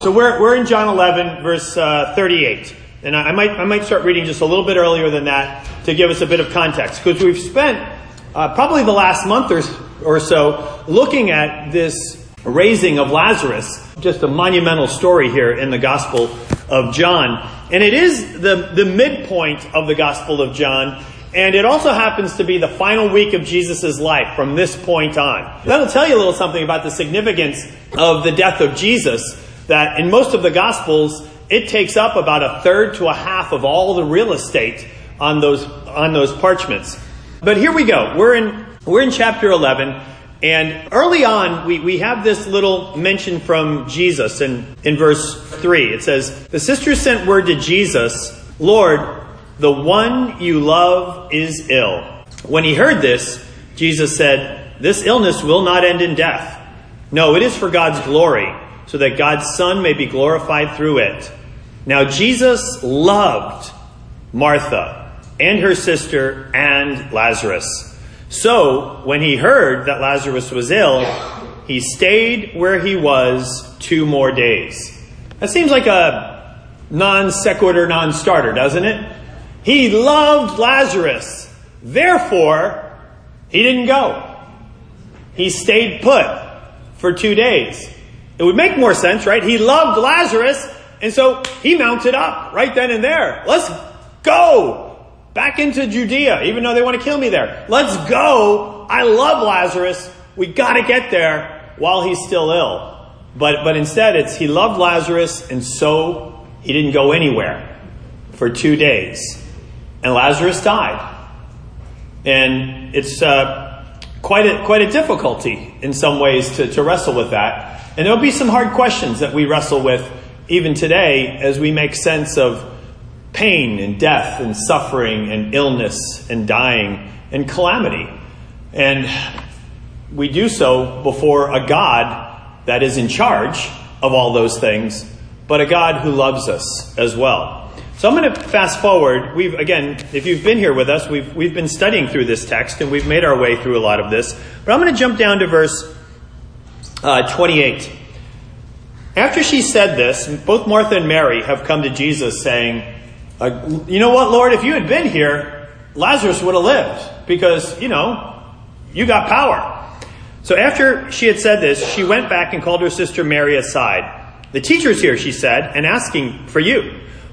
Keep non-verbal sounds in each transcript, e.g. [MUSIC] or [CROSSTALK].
So we're, we're in John 11, verse uh, 38. And I, I might, I might start reading just a little bit earlier than that to give us a bit of context. Because we've spent uh, probably the last month or, or so looking at this raising of Lazarus. Just a monumental story here in the Gospel of John. And it is the, the midpoint of the Gospel of John. And it also happens to be the final week of Jesus' life from this point on. That'll tell you a little something about the significance of the death of Jesus that in most of the Gospels, it takes up about a third to a half of all the real estate on those, on those parchments. But here we go. We're in, we're in chapter 11. And early on, we, we have this little mention from Jesus in, in verse 3. It says, The sisters sent word to Jesus, Lord, the one you love is ill. When he heard this, Jesus said, This illness will not end in death. No, it is for God's glory so that God's Son may be glorified through it. Now, Jesus loved Martha and her sister and Lazarus. So, when he heard that Lazarus was ill, he stayed where he was two more days. That seems like a non sequitur, non starter, doesn't it? He loved Lazarus. Therefore, he didn't go. He stayed put for two days. It would make more sense, right? He loved Lazarus, and so he mounted up right then and there. Let's go back into Judea, even though they want to kill me there. Let's go. I love Lazarus. We got to get there while he's still ill. But, but instead, it's he loved Lazarus, and so he didn't go anywhere for two days. And Lazarus died. And it's uh, quite, a, quite a difficulty in some ways to, to wrestle with that. And there'll be some hard questions that we wrestle with even today as we make sense of pain and death and suffering and illness and dying and calamity. And we do so before a God that is in charge of all those things, but a God who loves us as well. So I'm going to fast forward. We've, again, if you've been here with us, we've, we've been studying through this text and we've made our way through a lot of this. But I'm going to jump down to verse uh, 28. After she said this, both Martha and Mary have come to Jesus saying, uh, You know what, Lord, if you had been here, Lazarus would have lived because, you know, you got power. So after she had said this, she went back and called her sister Mary aside. The teacher's here, she said, and asking for you.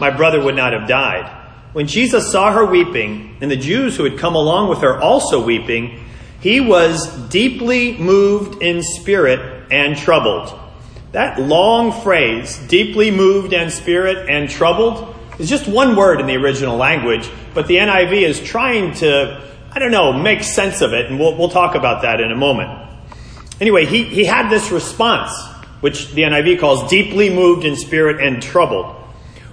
my brother would not have died. When Jesus saw her weeping, and the Jews who had come along with her also weeping, he was deeply moved in spirit and troubled. That long phrase, deeply moved in spirit and troubled, is just one word in the original language, but the NIV is trying to, I don't know, make sense of it, and we'll, we'll talk about that in a moment. Anyway, he, he had this response, which the NIV calls deeply moved in spirit and troubled.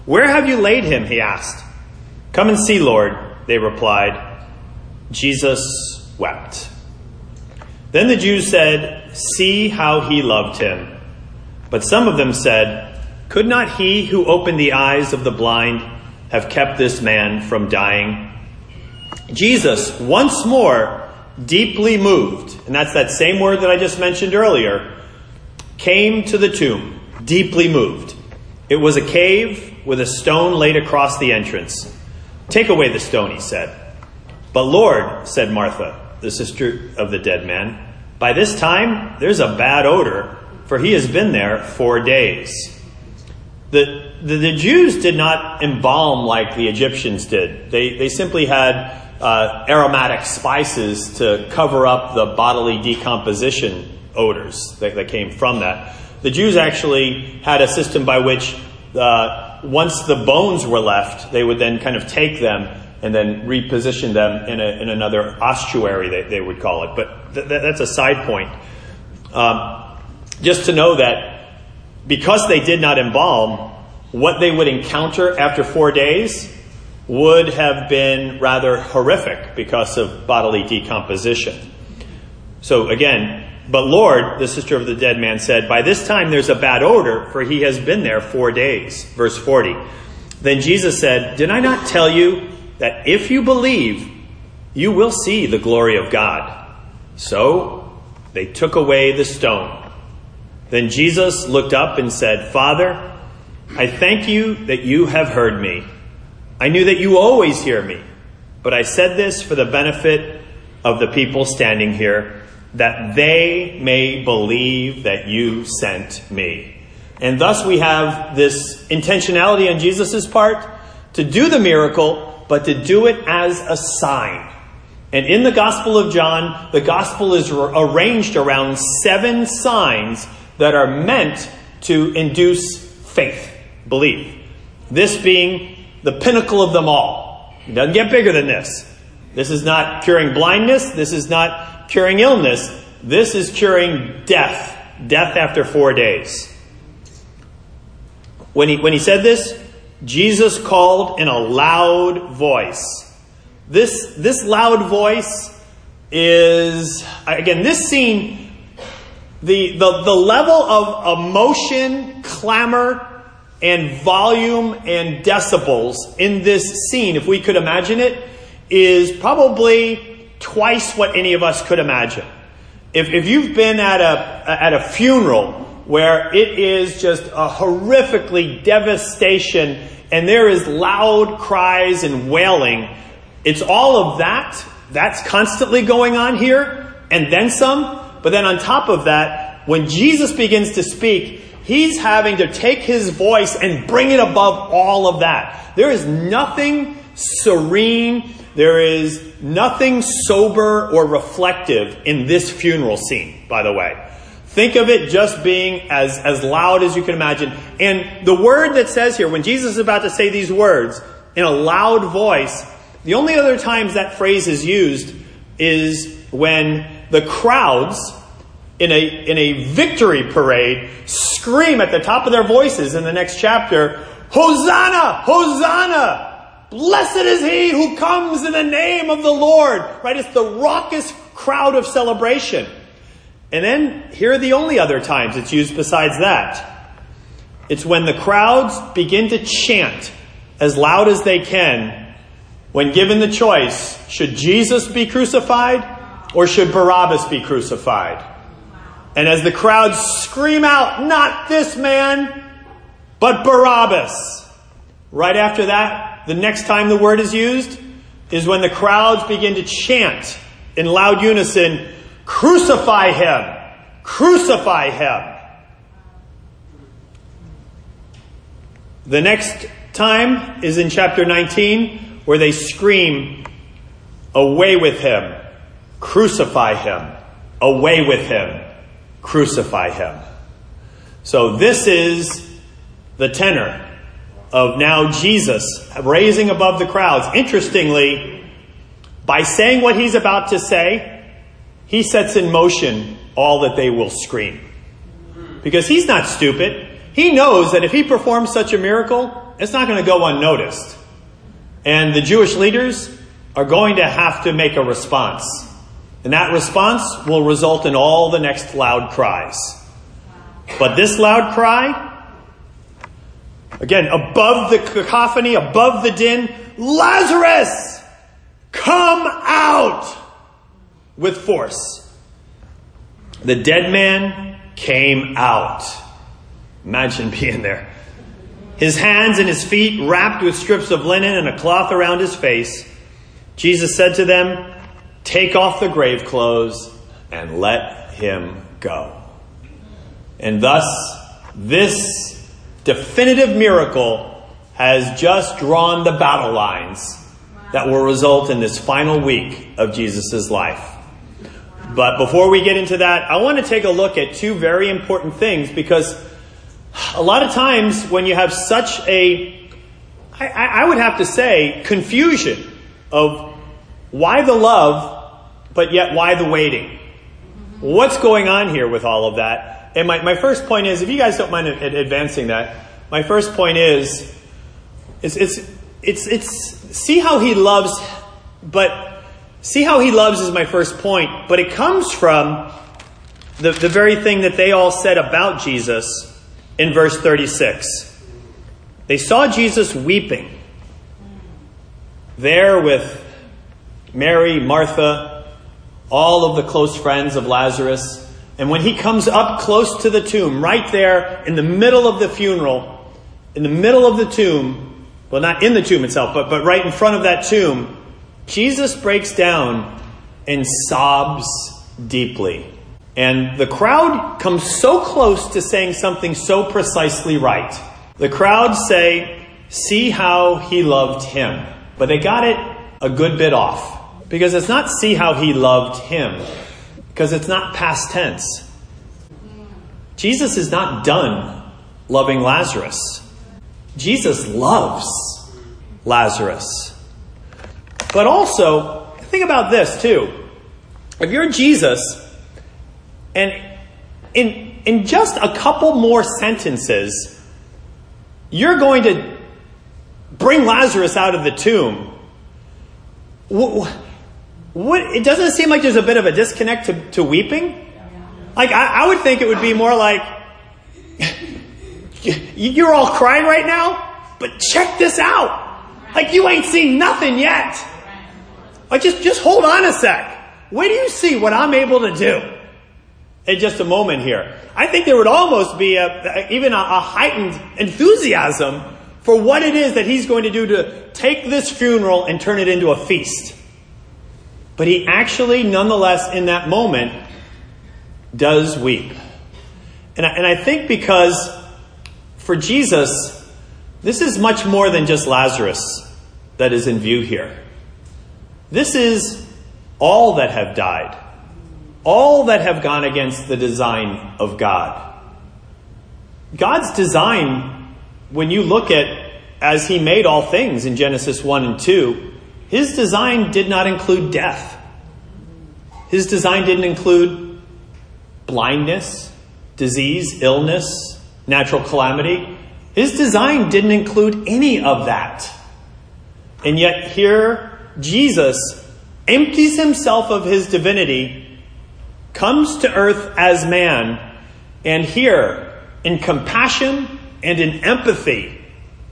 Where have you laid him? He asked. Come and see, Lord, they replied. Jesus wept. Then the Jews said, See how he loved him. But some of them said, Could not he who opened the eyes of the blind have kept this man from dying? Jesus, once more, deeply moved, and that's that same word that I just mentioned earlier, came to the tomb, deeply moved. It was a cave with a stone laid across the entrance. Take away the stone, he said. But Lord, said Martha, the sister of the dead man. By this time, there's a bad odor, for he has been there four days. The, the, the Jews did not embalm like the Egyptians did. They, they simply had uh, aromatic spices to cover up the bodily decomposition odors that, that came from that. The Jews actually had a system by which uh, once the bones were left, they would then kind of take them and then reposition them in, a, in another ossuary, they, they would call it. But th- that's a side point. Um, just to know that because they did not embalm, what they would encounter after four days would have been rather horrific because of bodily decomposition. So again, but Lord, the sister of the dead man said, by this time there's a bad odor, for he has been there four days. Verse 40. Then Jesus said, Did I not tell you that if you believe, you will see the glory of God? So they took away the stone. Then Jesus looked up and said, Father, I thank you that you have heard me. I knew that you always hear me, but I said this for the benefit of the people standing here, that they may believe that you sent me. And thus we have this intentionality on Jesus' part to do the miracle, but to do it as a sign. And in the Gospel of John, the Gospel is arranged around seven signs that are meant to induce faith, belief. This being the pinnacle of them all. It doesn't get bigger than this. This is not curing blindness. This is not curing illness. This is curing death. Death after four days. When he, when he said this, Jesus called in a loud voice. This, this loud voice is, again, this scene, the, the, the level of emotion, clamor, and volume and decibels in this scene, if we could imagine it, is probably twice what any of us could imagine. If, if you've been at a, at a funeral where it is just a horrifically devastation and there is loud cries and wailing, it's all of that. That's constantly going on here and then some. But then on top of that, when Jesus begins to speak, He's having to take his voice and bring it above all of that. There is nothing serene, there is nothing sober or reflective in this funeral scene, by the way. Think of it just being as, as loud as you can imagine. And the word that says here, when Jesus is about to say these words in a loud voice, the only other times that phrase is used is when the crowds in a, in a victory parade scream at the top of their voices in the next chapter, Hosanna! Hosanna! Blessed is he who comes in the name of the Lord. Right? It's the raucous crowd of celebration. And then here are the only other times it's used besides that. It's when the crowds begin to chant as loud as they can when given the choice should Jesus be crucified or should Barabbas be crucified? And as the crowds scream out, not this man, but Barabbas. Right after that, the next time the word is used is when the crowds begin to chant in loud unison, crucify him, crucify him. The next time is in chapter 19 where they scream, away with him, crucify him, away with him! Crucify him. So this is the tenor of now Jesus raising above the crowds. Interestingly, by saying what he's about to say, he sets in motion all that they will scream. Because he's not stupid. He knows that if he performs such a miracle, it's not going to go unnoticed. And the Jewish leaders are going to have to make a response. And that response will result in all the next loud cries. But this loud cry, again, above the cacophony, above the din, Lazarus, come out with force. The dead man came out. Imagine [LAUGHS] being there. His hands and his feet wrapped with strips of linen and a cloth around his face. Jesus said to them, Take off the grave clothes and let him go. And thus, this definitive miracle has just drawn the battle lines that will result in this final week of Jesus' life. But before we get into that, I want to take a look at two very important things because a lot of times when you have such a, I, I would have to say, confusion of why the love but yet why the waiting? What's going on here with all of that? And my, my first point is, if you guys don't mind advancing that, my first point is, it's, it's, it's, it's see how he loves, but see how he loves is my first point, but it comes from the, the very thing that they all said about Jesus in verse 36. They saw Jesus weeping there with Mary, Martha, all of the close friends of Lazarus. And when he comes up close to the tomb, right there in the middle of the funeral, in the middle of the tomb, well, not in the tomb itself, but, but right in front of that tomb, Jesus breaks down and sobs deeply. And the crowd comes so close to saying something so precisely right. The crowd say, See how he loved him. But they got it a good bit off. Because it's not see how he loved him, because it's not past tense. Jesus is not done loving Lazarus. Jesus loves Lazarus. But also, think about this too. If you're Jesus, and in, in just a couple more sentences, you're going to bring Lazarus out of the tomb. What, what, it doesn't seem like there's a bit of a disconnect to, to weeping. Like, I, I would think it would be more like, [LAUGHS] you're all crying right now, but check this out. Like, you ain't seen nothing yet. Like, just, just hold on a sec. Wait do you see what I'm able to do in just a moment here. I think there would almost be a, even a, a heightened enthusiasm for what it is that he's going to do to take this funeral and turn it into a feast. But he actually, nonetheless, in that moment, does weep. And I, and I think because for Jesus, this is much more than just Lazarus that is in view here. This is all that have died, all that have gone against the design of God. God's design, when you look at as He made all things in Genesis 1 and 2, His design did not include death. His design didn't include blindness, disease, illness, natural calamity. His design didn't include any of that. And yet, here, Jesus empties himself of his divinity, comes to earth as man, and here, in compassion and in empathy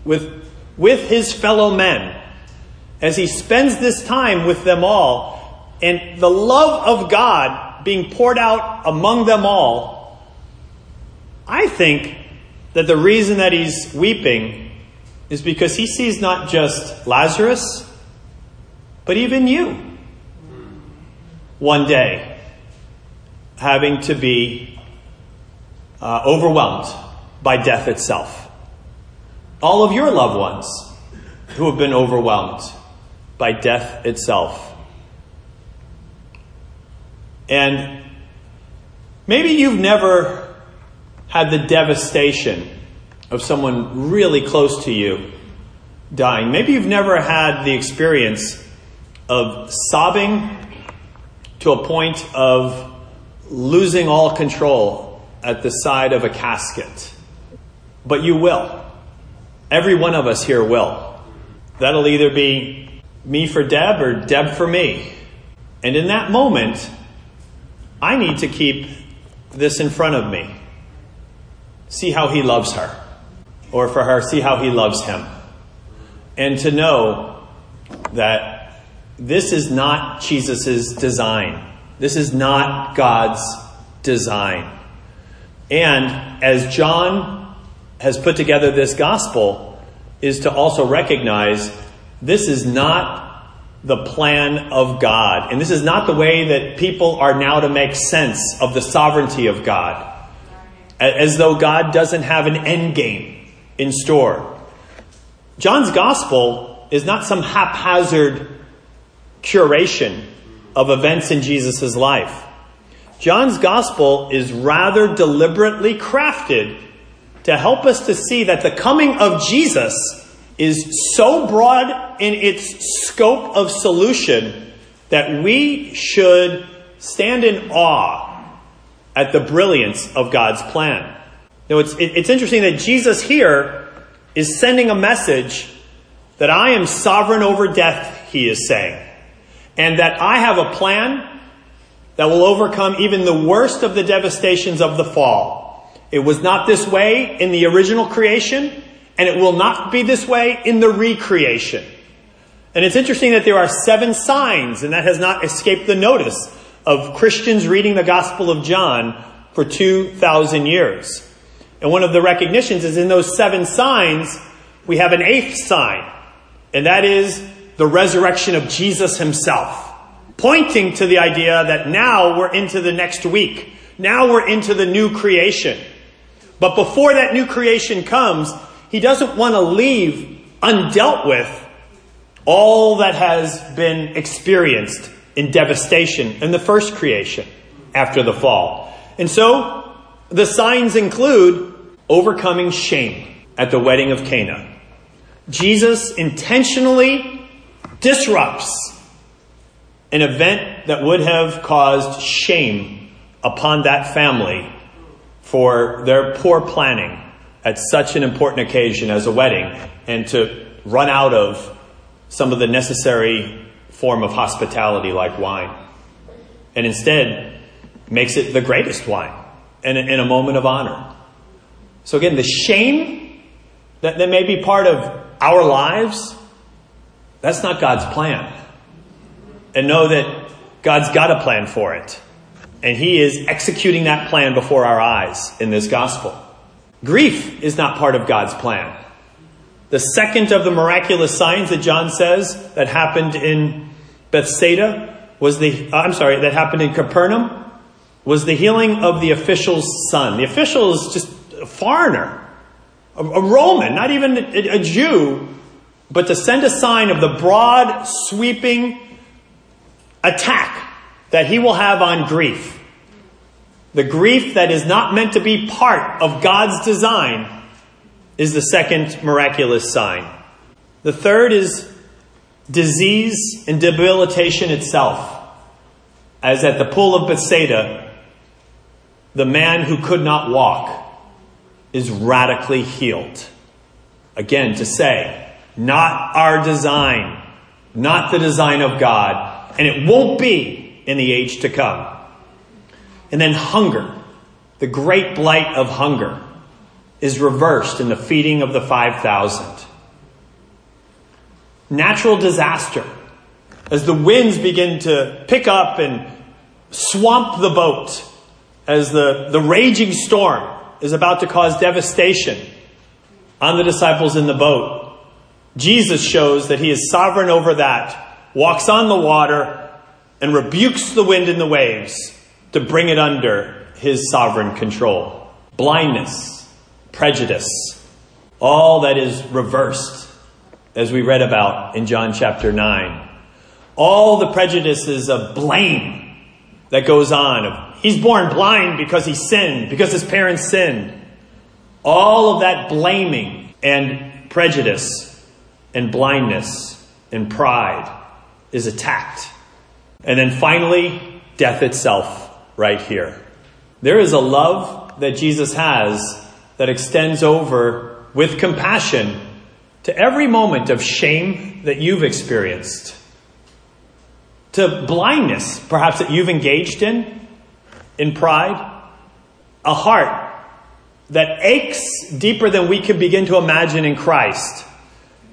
with, with his fellow men, as he spends this time with them all, and the love of God being poured out among them all, I think that the reason that he's weeping is because he sees not just Lazarus, but even you one day having to be uh, overwhelmed by death itself. All of your loved ones who have been overwhelmed by death itself. And maybe you've never had the devastation of someone really close to you dying. Maybe you've never had the experience of sobbing to a point of losing all control at the side of a casket. But you will. Every one of us here will. That'll either be me for Deb or Deb for me. And in that moment, I need to keep this in front of me. See how he loves her. Or for her, see how he loves him. And to know that this is not Jesus' design. This is not God's design. And as John has put together this gospel, is to also recognize this is not the plan of God. And this is not the way that people are now to make sense of the sovereignty of God. As though God doesn't have an end game in store. John's gospel is not some haphazard curation of events in Jesus' life. John's gospel is rather deliberately crafted to help us to see that the coming of Jesus is so broad in its scope of solution that we should stand in awe at the brilliance of God's plan. Now, it's, it's interesting that Jesus here is sending a message that I am sovereign over death, he is saying, and that I have a plan that will overcome even the worst of the devastations of the fall. It was not this way in the original creation, and it will not be this way in the recreation. And it's interesting that there are seven signs, and that has not escaped the notice of Christians reading the Gospel of John for 2,000 years. And one of the recognitions is in those seven signs, we have an eighth sign, and that is the resurrection of Jesus himself, pointing to the idea that now we're into the next week. Now we're into the new creation. But before that new creation comes, he doesn't want to leave undealt with all that has been experienced in devastation in the first creation after the fall. And so the signs include overcoming shame at the wedding of Cana. Jesus intentionally disrupts an event that would have caused shame upon that family for their poor planning at such an important occasion as a wedding and to run out of some of the necessary form of hospitality like wine. And instead makes it the greatest wine in a, in a moment of honor. So again, the shame that, that may be part of our lives, that's not God's plan. And know that God's got a plan for it. And He is executing that plan before our eyes in this gospel. Grief is not part of God's plan. The second of the miraculous signs that John says that happened in Bethsaida was the, uh, I'm sorry, that happened in Capernaum was the healing of the official's son. The official is just a foreigner, a, a Roman, not even a, a Jew, but to send a sign of the broad, sweeping attack that he will have on grief. The grief that is not meant to be part of God's design is the second miraculous sign. The third is disease and debilitation itself. As at the pool of Bethsaida, the man who could not walk is radically healed. Again, to say, not our design, not the design of God, and it won't be in the age to come. And then hunger, the great blight of hunger, is reversed in the feeding of the 5,000. Natural disaster, as the winds begin to pick up and swamp the boat, as the, the raging storm is about to cause devastation on the disciples in the boat. Jesus shows that he is sovereign over that, walks on the water, and rebukes the wind and the waves to bring it under his sovereign control. Blindness, prejudice, all that is reversed, as we read about in John chapter 9. All the prejudices of blame that goes on of He's born blind because he sinned, because his parents sinned. All of that blaming and prejudice and blindness and pride is attacked. And then finally, death itself right here. There is a love that Jesus has that extends over with compassion to every moment of shame that you've experienced, to blindness perhaps that you've engaged in, in pride, a heart that aches deeper than we can begin to imagine in Christ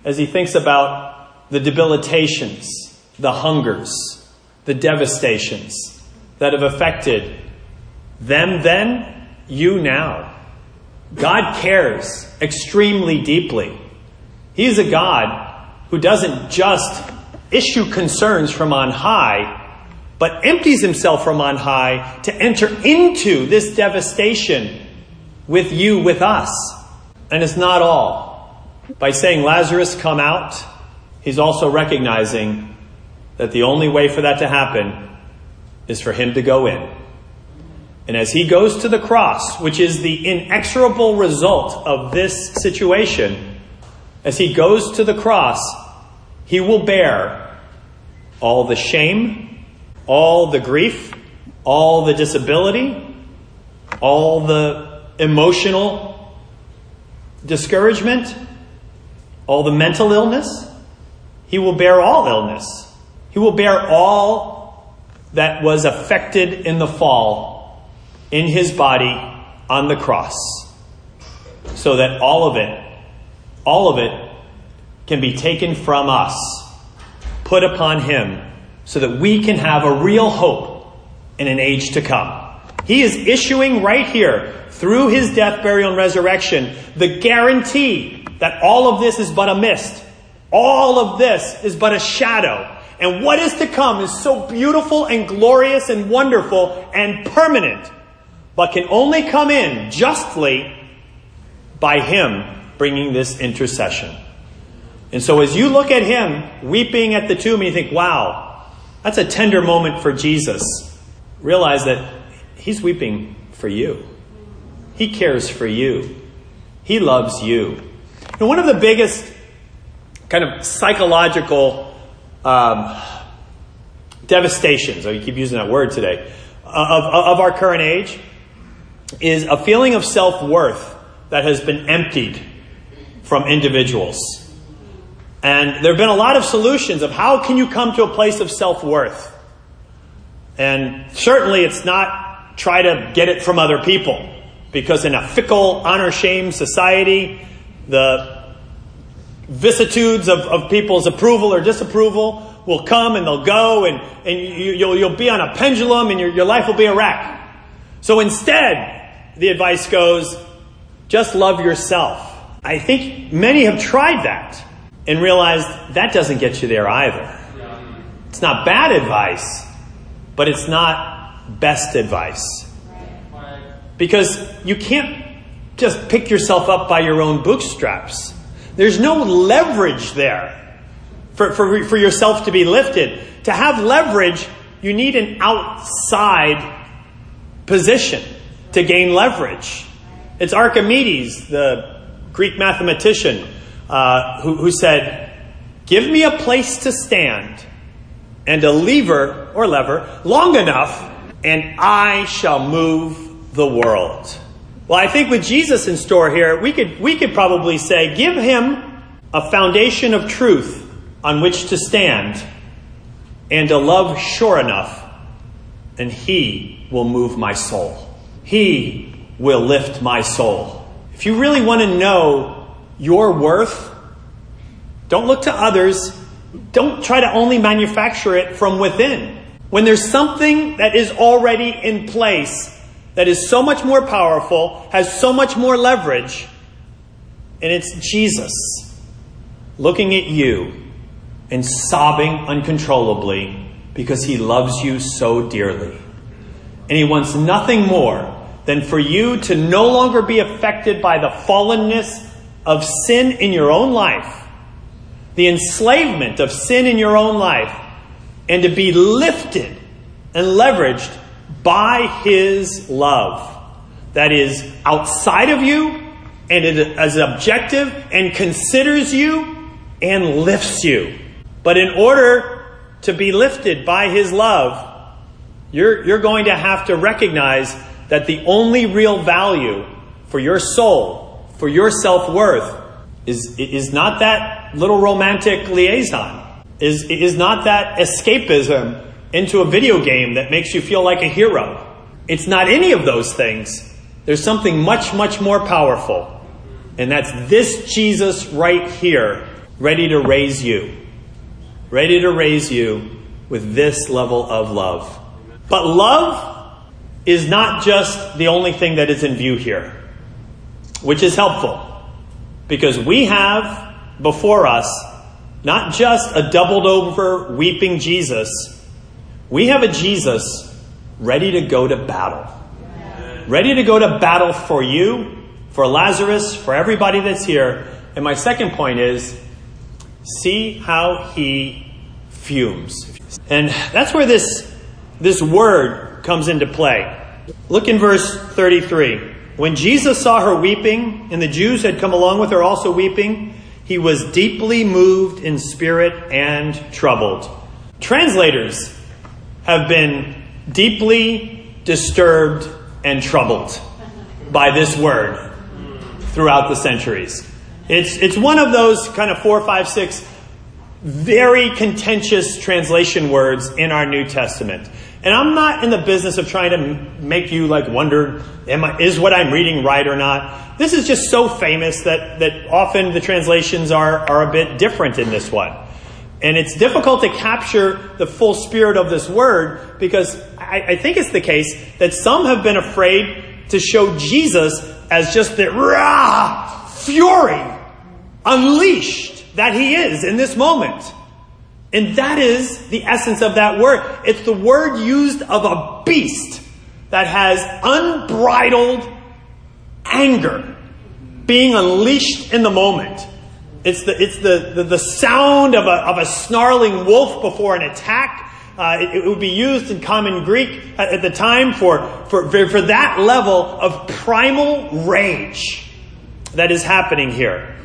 as he thinks about the debilitations, the hungers, the devastations that have affected them then, you now. God cares extremely deeply. He's a God who doesn't just issue concerns from on high, but empties himself from on high to enter into this devastation with you, with us. And it's not all. By saying, Lazarus, come out, he's also recognizing that the only way for that to happen is for him to go in. And as he goes to the cross, which is the inexorable result of this situation, as he goes to the cross, he will bear all the shame, all the grief, all the disability, all the emotional discouragement, all the mental illness. He will bear all illness. He will bear all that was affected in the fall in his body on the cross. So that all of it, all of it can be taken from us, put upon him, so that we can have a real hope in an age to come. He is issuing right here, through his death, burial, and resurrection, the guarantee that all of this is but a mist. All of this is but a shadow. And what is to come is so beautiful and glorious and wonderful and permanent, but can only come in justly by him bringing this intercession. And so as you look at him weeping at the tomb and you think, wow, that's a tender moment for Jesus, realize that he's weeping for you. He cares for you. He loves you. And one of the biggest kind of psychological um, devastations, I keep using that word today, of, of our current age is a feeling of self worth that has been emptied from individuals. And there have been a lot of solutions of how can you come to a place of self worth. And certainly it's not try to get it from other people. Because in a fickle, honor shame society, the vicissitudes of, of people's approval or disapproval will come and they'll go, and, and you, will you'll, you'll be on a pendulum and your, your life will be a wreck. So instead, the advice goes just love yourself. I think many have tried that and realized that doesn't get you there either. It's not bad advice, but it's not best advice. Because you can't just pick yourself up by your own bootstraps. There's no leverage there for, for, for yourself to be lifted. To have leverage, you need an outside position to gain leverage. It's Archimedes, the Greek mathematician, uh, who, who said, Give me a place to stand and a lever or lever long enough, and I shall move the world. Well, I think with Jesus in store here, we could, we could probably say, give him a foundation of truth on which to stand and a love sure enough, and he will move my soul. He will lift my soul. If you really want to know your worth, don't look to others. Don't try to only manufacture it from within. When there's something that is already in place, that is so much more powerful, has so much more leverage, and it's Jesus looking at you and sobbing uncontrollably because he loves you so dearly. And he wants nothing more than for you to no longer be affected by the fallenness of sin in your own life, the enslavement of sin in your own life, and to be lifted and leveraged by his love that is outside of you and it is objective and considers you and lifts you. But in order to be lifted by his love, you're, you're going to have to recognize that the only real value for your soul, for your self worth, is, is not that little romantic liaison, is, is not that escapism into a video game that makes you feel like a hero. It's not any of those things. There's something much, much more powerful. And that's this Jesus right here, ready to raise you. Ready to raise you with this level of love. But love is not just the only thing that is in view here, which is helpful. Because we have before us not just a doubled over weeping Jesus, we have a Jesus ready to go to battle. Ready to go to battle for you, for Lazarus, for everybody that's here. And my second point is see how he fumes. And that's where this, this word comes into play. Look in verse 33. When Jesus saw her weeping, and the Jews had come along with her also weeping, he was deeply moved in spirit and troubled. Translators have been deeply disturbed and troubled. by this word throughout the centuries. It's, it's one of those kind of four, five, six very contentious translation words in our New Testament. And I'm not in the business of trying to make you like wonder, am I, is what I'm reading right or not? This is just so famous that, that often the translations are, are a bit different in this one. And it's difficult to capture the full spirit of this word because I, I think it's the case that some have been afraid to show Jesus as just the rah, fury, unleashed that he is in this moment. And that is the essence of that word. It's the word used of a beast that has unbridled anger being unleashed in the moment. It's the, it's the, the, the sound of a, of a snarling wolf before an attack. Uh, it, it, would be used in common Greek at, at the time for, for, for that level of primal rage that is happening here.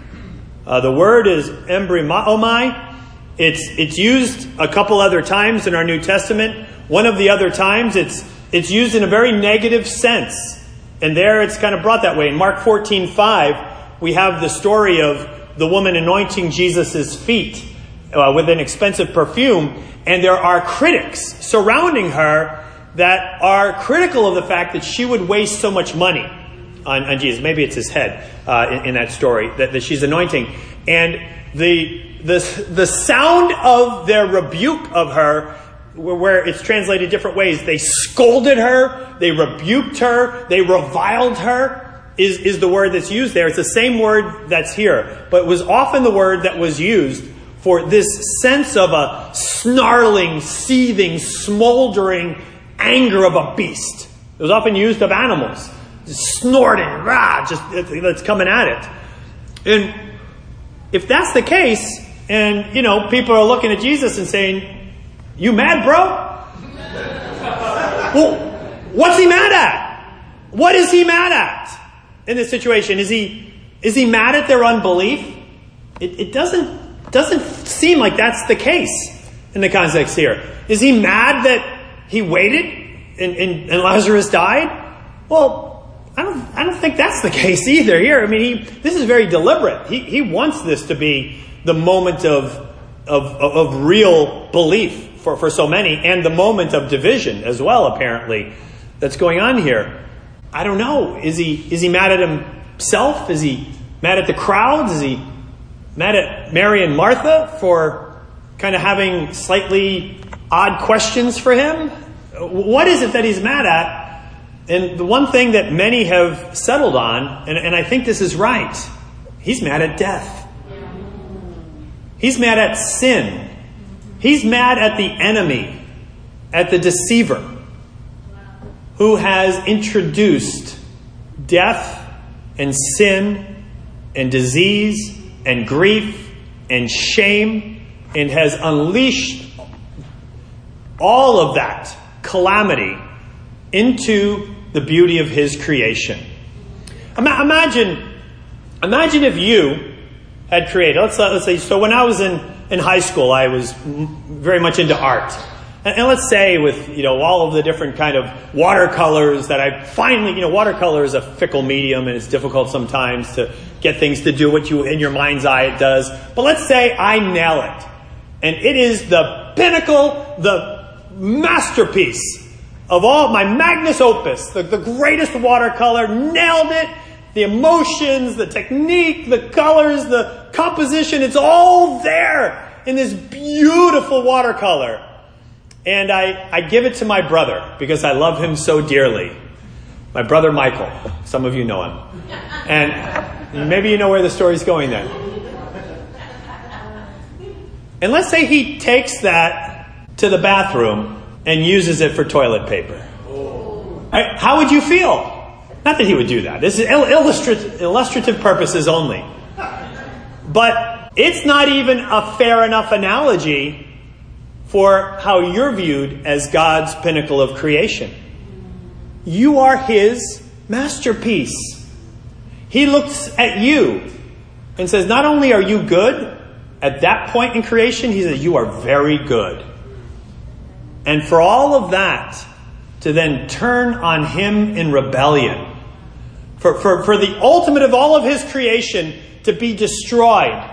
Uh, the word is embrimaomai. It's, it's used a couple other times in our New Testament. One of the other times, it's, it's used in a very negative sense. And there it's kind of brought that way. In Mark 14, 5, we have the story of the woman anointing Jesus' feet uh, with an expensive perfume. And there are critics surrounding her that are critical of the fact that she would waste so much money on, on Jesus. Maybe it's his head uh, in, in, that story that, that she's anointing. And the, the, the sound of their rebuke of her, where it's translated different ways, they scolded her, they rebuked her, they reviled her. Is, is the word that's used there. It's the same word that's here, but it was often the word that was used for this sense of a snarling, seething, smoldering anger of a beast. It was often used of animals snorting, rah, just that's coming at it. And if that's the case, and you know, people are looking at Jesus and saying, "You mad, bro?" [LAUGHS] well, what's he mad at? What is he mad at in this situation? Is he is he mad at their unbelief? It, it doesn't doesn't seem like that's the case in the context here. Is he mad that he waited and, and, and Lazarus died? Well, I don't, I don't think that's the [LAUGHS] case either here. I mean, he, this is very deliberate. He, he wants this to be the moment of, of, of real belief for, for so many and the moment of division as well, apparently, that's going on here. I don't know. Is he, is he mad at himself? Is he mad at the crowds? Is he mad at Mary and Martha for kind of having slightly odd questions for him? What is it that he's mad at? And the one thing that many have settled on, and, and I think this is right, he's mad at death. He's mad at sin. He's mad at the enemy, at the deceiver, who has introduced death and sin and disease and grief and shame and has unleashed all of that calamity into the beauty of his creation. Imagine, imagine if you had created, let's, let's say, so when I was in, in high school, I was very much into art. And, let's say with, you know, all of the different kind of watercolors that I finally, you know, watercolor is a fickle medium and it's difficult sometimes to get things to do what you, in your mind's eye it does. But let's say I nail it. And it is the pinnacle, the masterpiece of all my magnus opus, the, the greatest watercolor, nailed it. The emotions, the technique, the colors, the composition, it's all there in this beautiful watercolor. And I, I give it to my brother because I love him so dearly. My brother Michael. Some of you know him. And maybe you know where the story's going then. And let's say he takes that to the bathroom and uses it for toilet paper. Right, how would you feel? Not that he would do that. This is illustrative purposes only. But it's not even a fair enough analogy for how you're viewed as God's pinnacle of creation. You are His masterpiece. He looks at you and says, Not only are you good, at that point in creation, He says, You are very good. And for all of that to then turn on him in rebellion, for, for, for the ultimate of all of his creation to be destroyed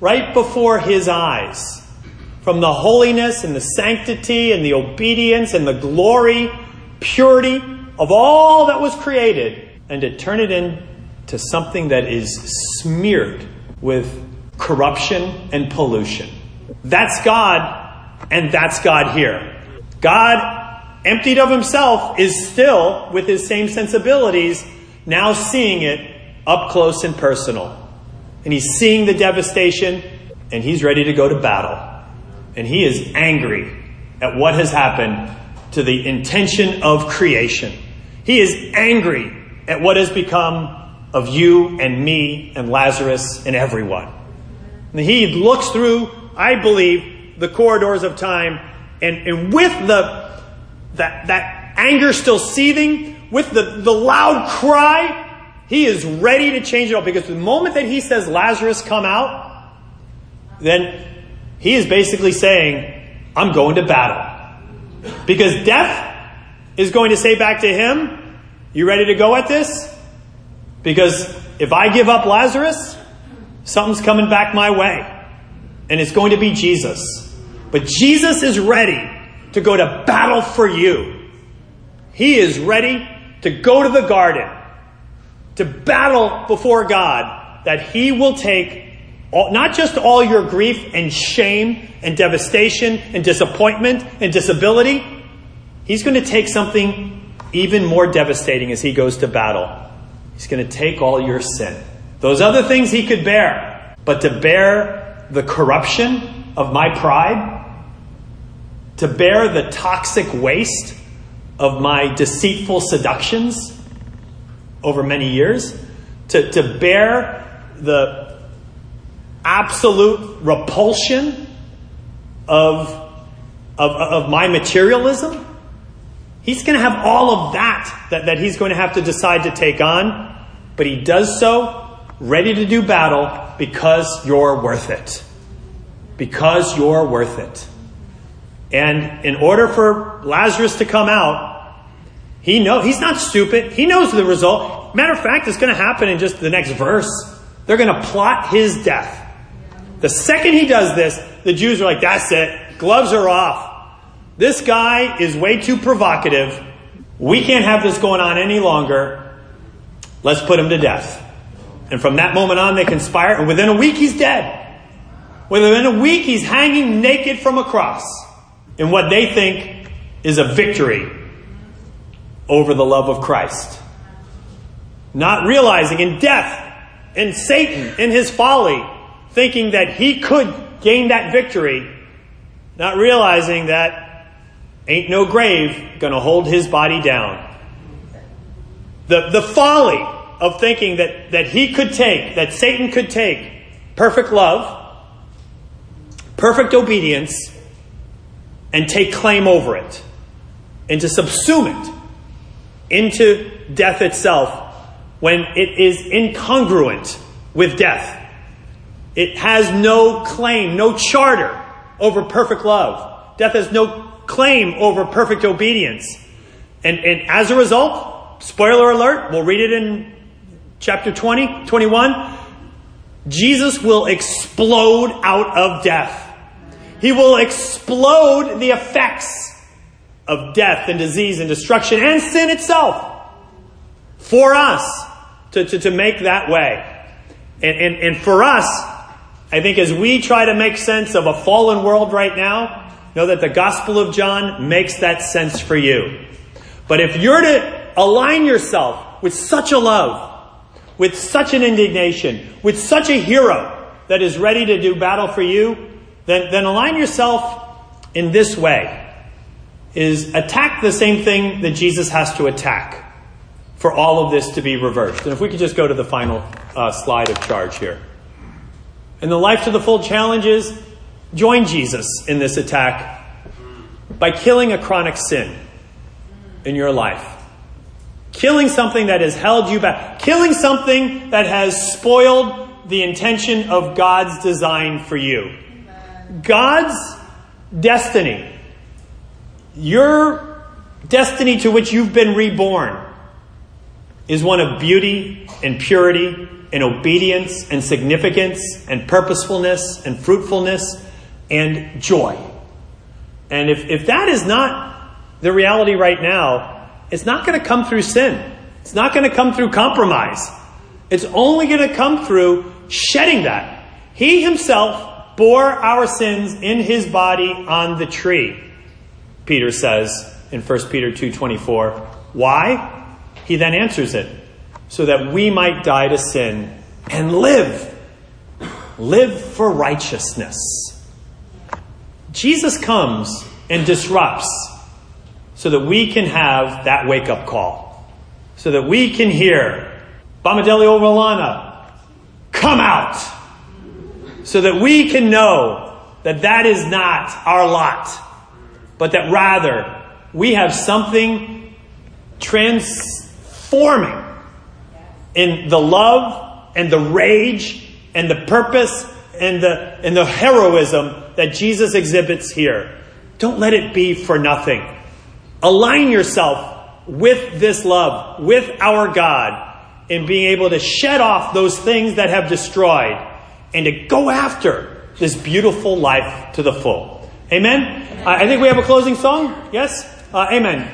right before his eyes. From the holiness and the sanctity and the obedience and the glory, purity of all that was created, and to turn it into something that is smeared with corruption and pollution. That's God, and that's God here. God, emptied of himself, is still, with his same sensibilities, now seeing it up close and personal. And he's seeing the devastation, and he's ready to go to battle. And he is angry at what has happened to the intention of creation. He is angry at what has become of you and me and Lazarus and everyone. And he looks through, I believe, the corridors of time, and, and with the that, that anger still seething, with the, the loud cry, he is ready to change it all because the moment that he says, Lazarus, come out, then he is basically saying, I'm going to battle. Because death is going to say back to him, You ready to go at this? Because if I give up Lazarus, something's coming back my way. And it's going to be Jesus. But Jesus is ready to go to battle for you. He is ready to go to the garden, to battle before God, that He will take all, not just all your grief and shame and devastation and disappointment and disability, He's going to take something even more devastating as He goes to battle. He's going to take all your sin. Those other things He could bear, but to bear the corruption of my pride, to bear the toxic waste of my deceitful seductions over many years, to, to bear the absolute repulsion of, of, of my materialism. He's going to have all of that, that that he's going to have to decide to take on, but he does so ready to do battle because you're worth it. Because you're worth it. And in order for Lazarus to come out, he know he's not stupid. He knows the result. Matter of fact, it's going to happen in just the next verse. They're going to plot his death. The second he does this, the Jews are like, that's it. Gloves are off. This guy is way too provocative. We can't have this going on any longer. Let's put him to death. And from that moment on, they conspire, and within a week, he's dead. Within a week, he's hanging naked from a cross in what they think is a victory over the love of Christ. Not realizing in death, in Satan, in his folly, thinking that he could gain that victory, not realizing that ain't no grave gonna hold his body down. The, the folly of thinking that, that he could take, that Satan could take perfect love, perfect obedience, and take claim over it and to subsume it into death itself when it is incongruent with death. It has no claim, no charter over perfect love. Death has no claim over perfect obedience. And, and as a result, spoiler alert, we'll read it in chapter 20, 21. Jesus will explode out of death. He will explode the effects of death and disease and destruction and sin itself for us to, to, to make that way. And, and, and for us, I think as we try to make sense of a fallen world right now, know that the Gospel of John makes that sense for you. But if you're to align yourself with such a love, with such an indignation, with such a hero that is ready to do battle for you, then, then align yourself in this way is attack the same thing that Jesus has to attack for all of this to be reversed. And if we could just go to the final uh, slide of charge here. And the life to the full challenge is join Jesus in this attack by killing a chronic sin in your life. Killing something that has held you back. Killing something that has spoiled the intention of God's design for you. God's destiny, your destiny to which you've been reborn, is one of beauty and purity and obedience and significance and purposefulness and fruitfulness and joy. And if, if that is not the reality right now, it's not going to come through sin. It's not going to come through compromise. It's only going to come through shedding that. He himself bore our sins in his body on the tree. Peter says in 1 Peter 2:24. Why? He then answers it so that we might die to sin and live. Live for righteousness. Jesus comes and disrupts so that we can have that wake up call. So that we can hear, Bamadelio Rolana, come out. So that we can know that that is not our lot, but that rather we have something transforming in the love and the rage and the purpose and the, and the heroism that Jesus exhibits here. Don't let it be for nothing. Align yourself with this love, with our God, in being able to shed off those things that have destroyed and to go after this beautiful life to the full. Amen? I think we have a closing song. Yes? Uh, amen.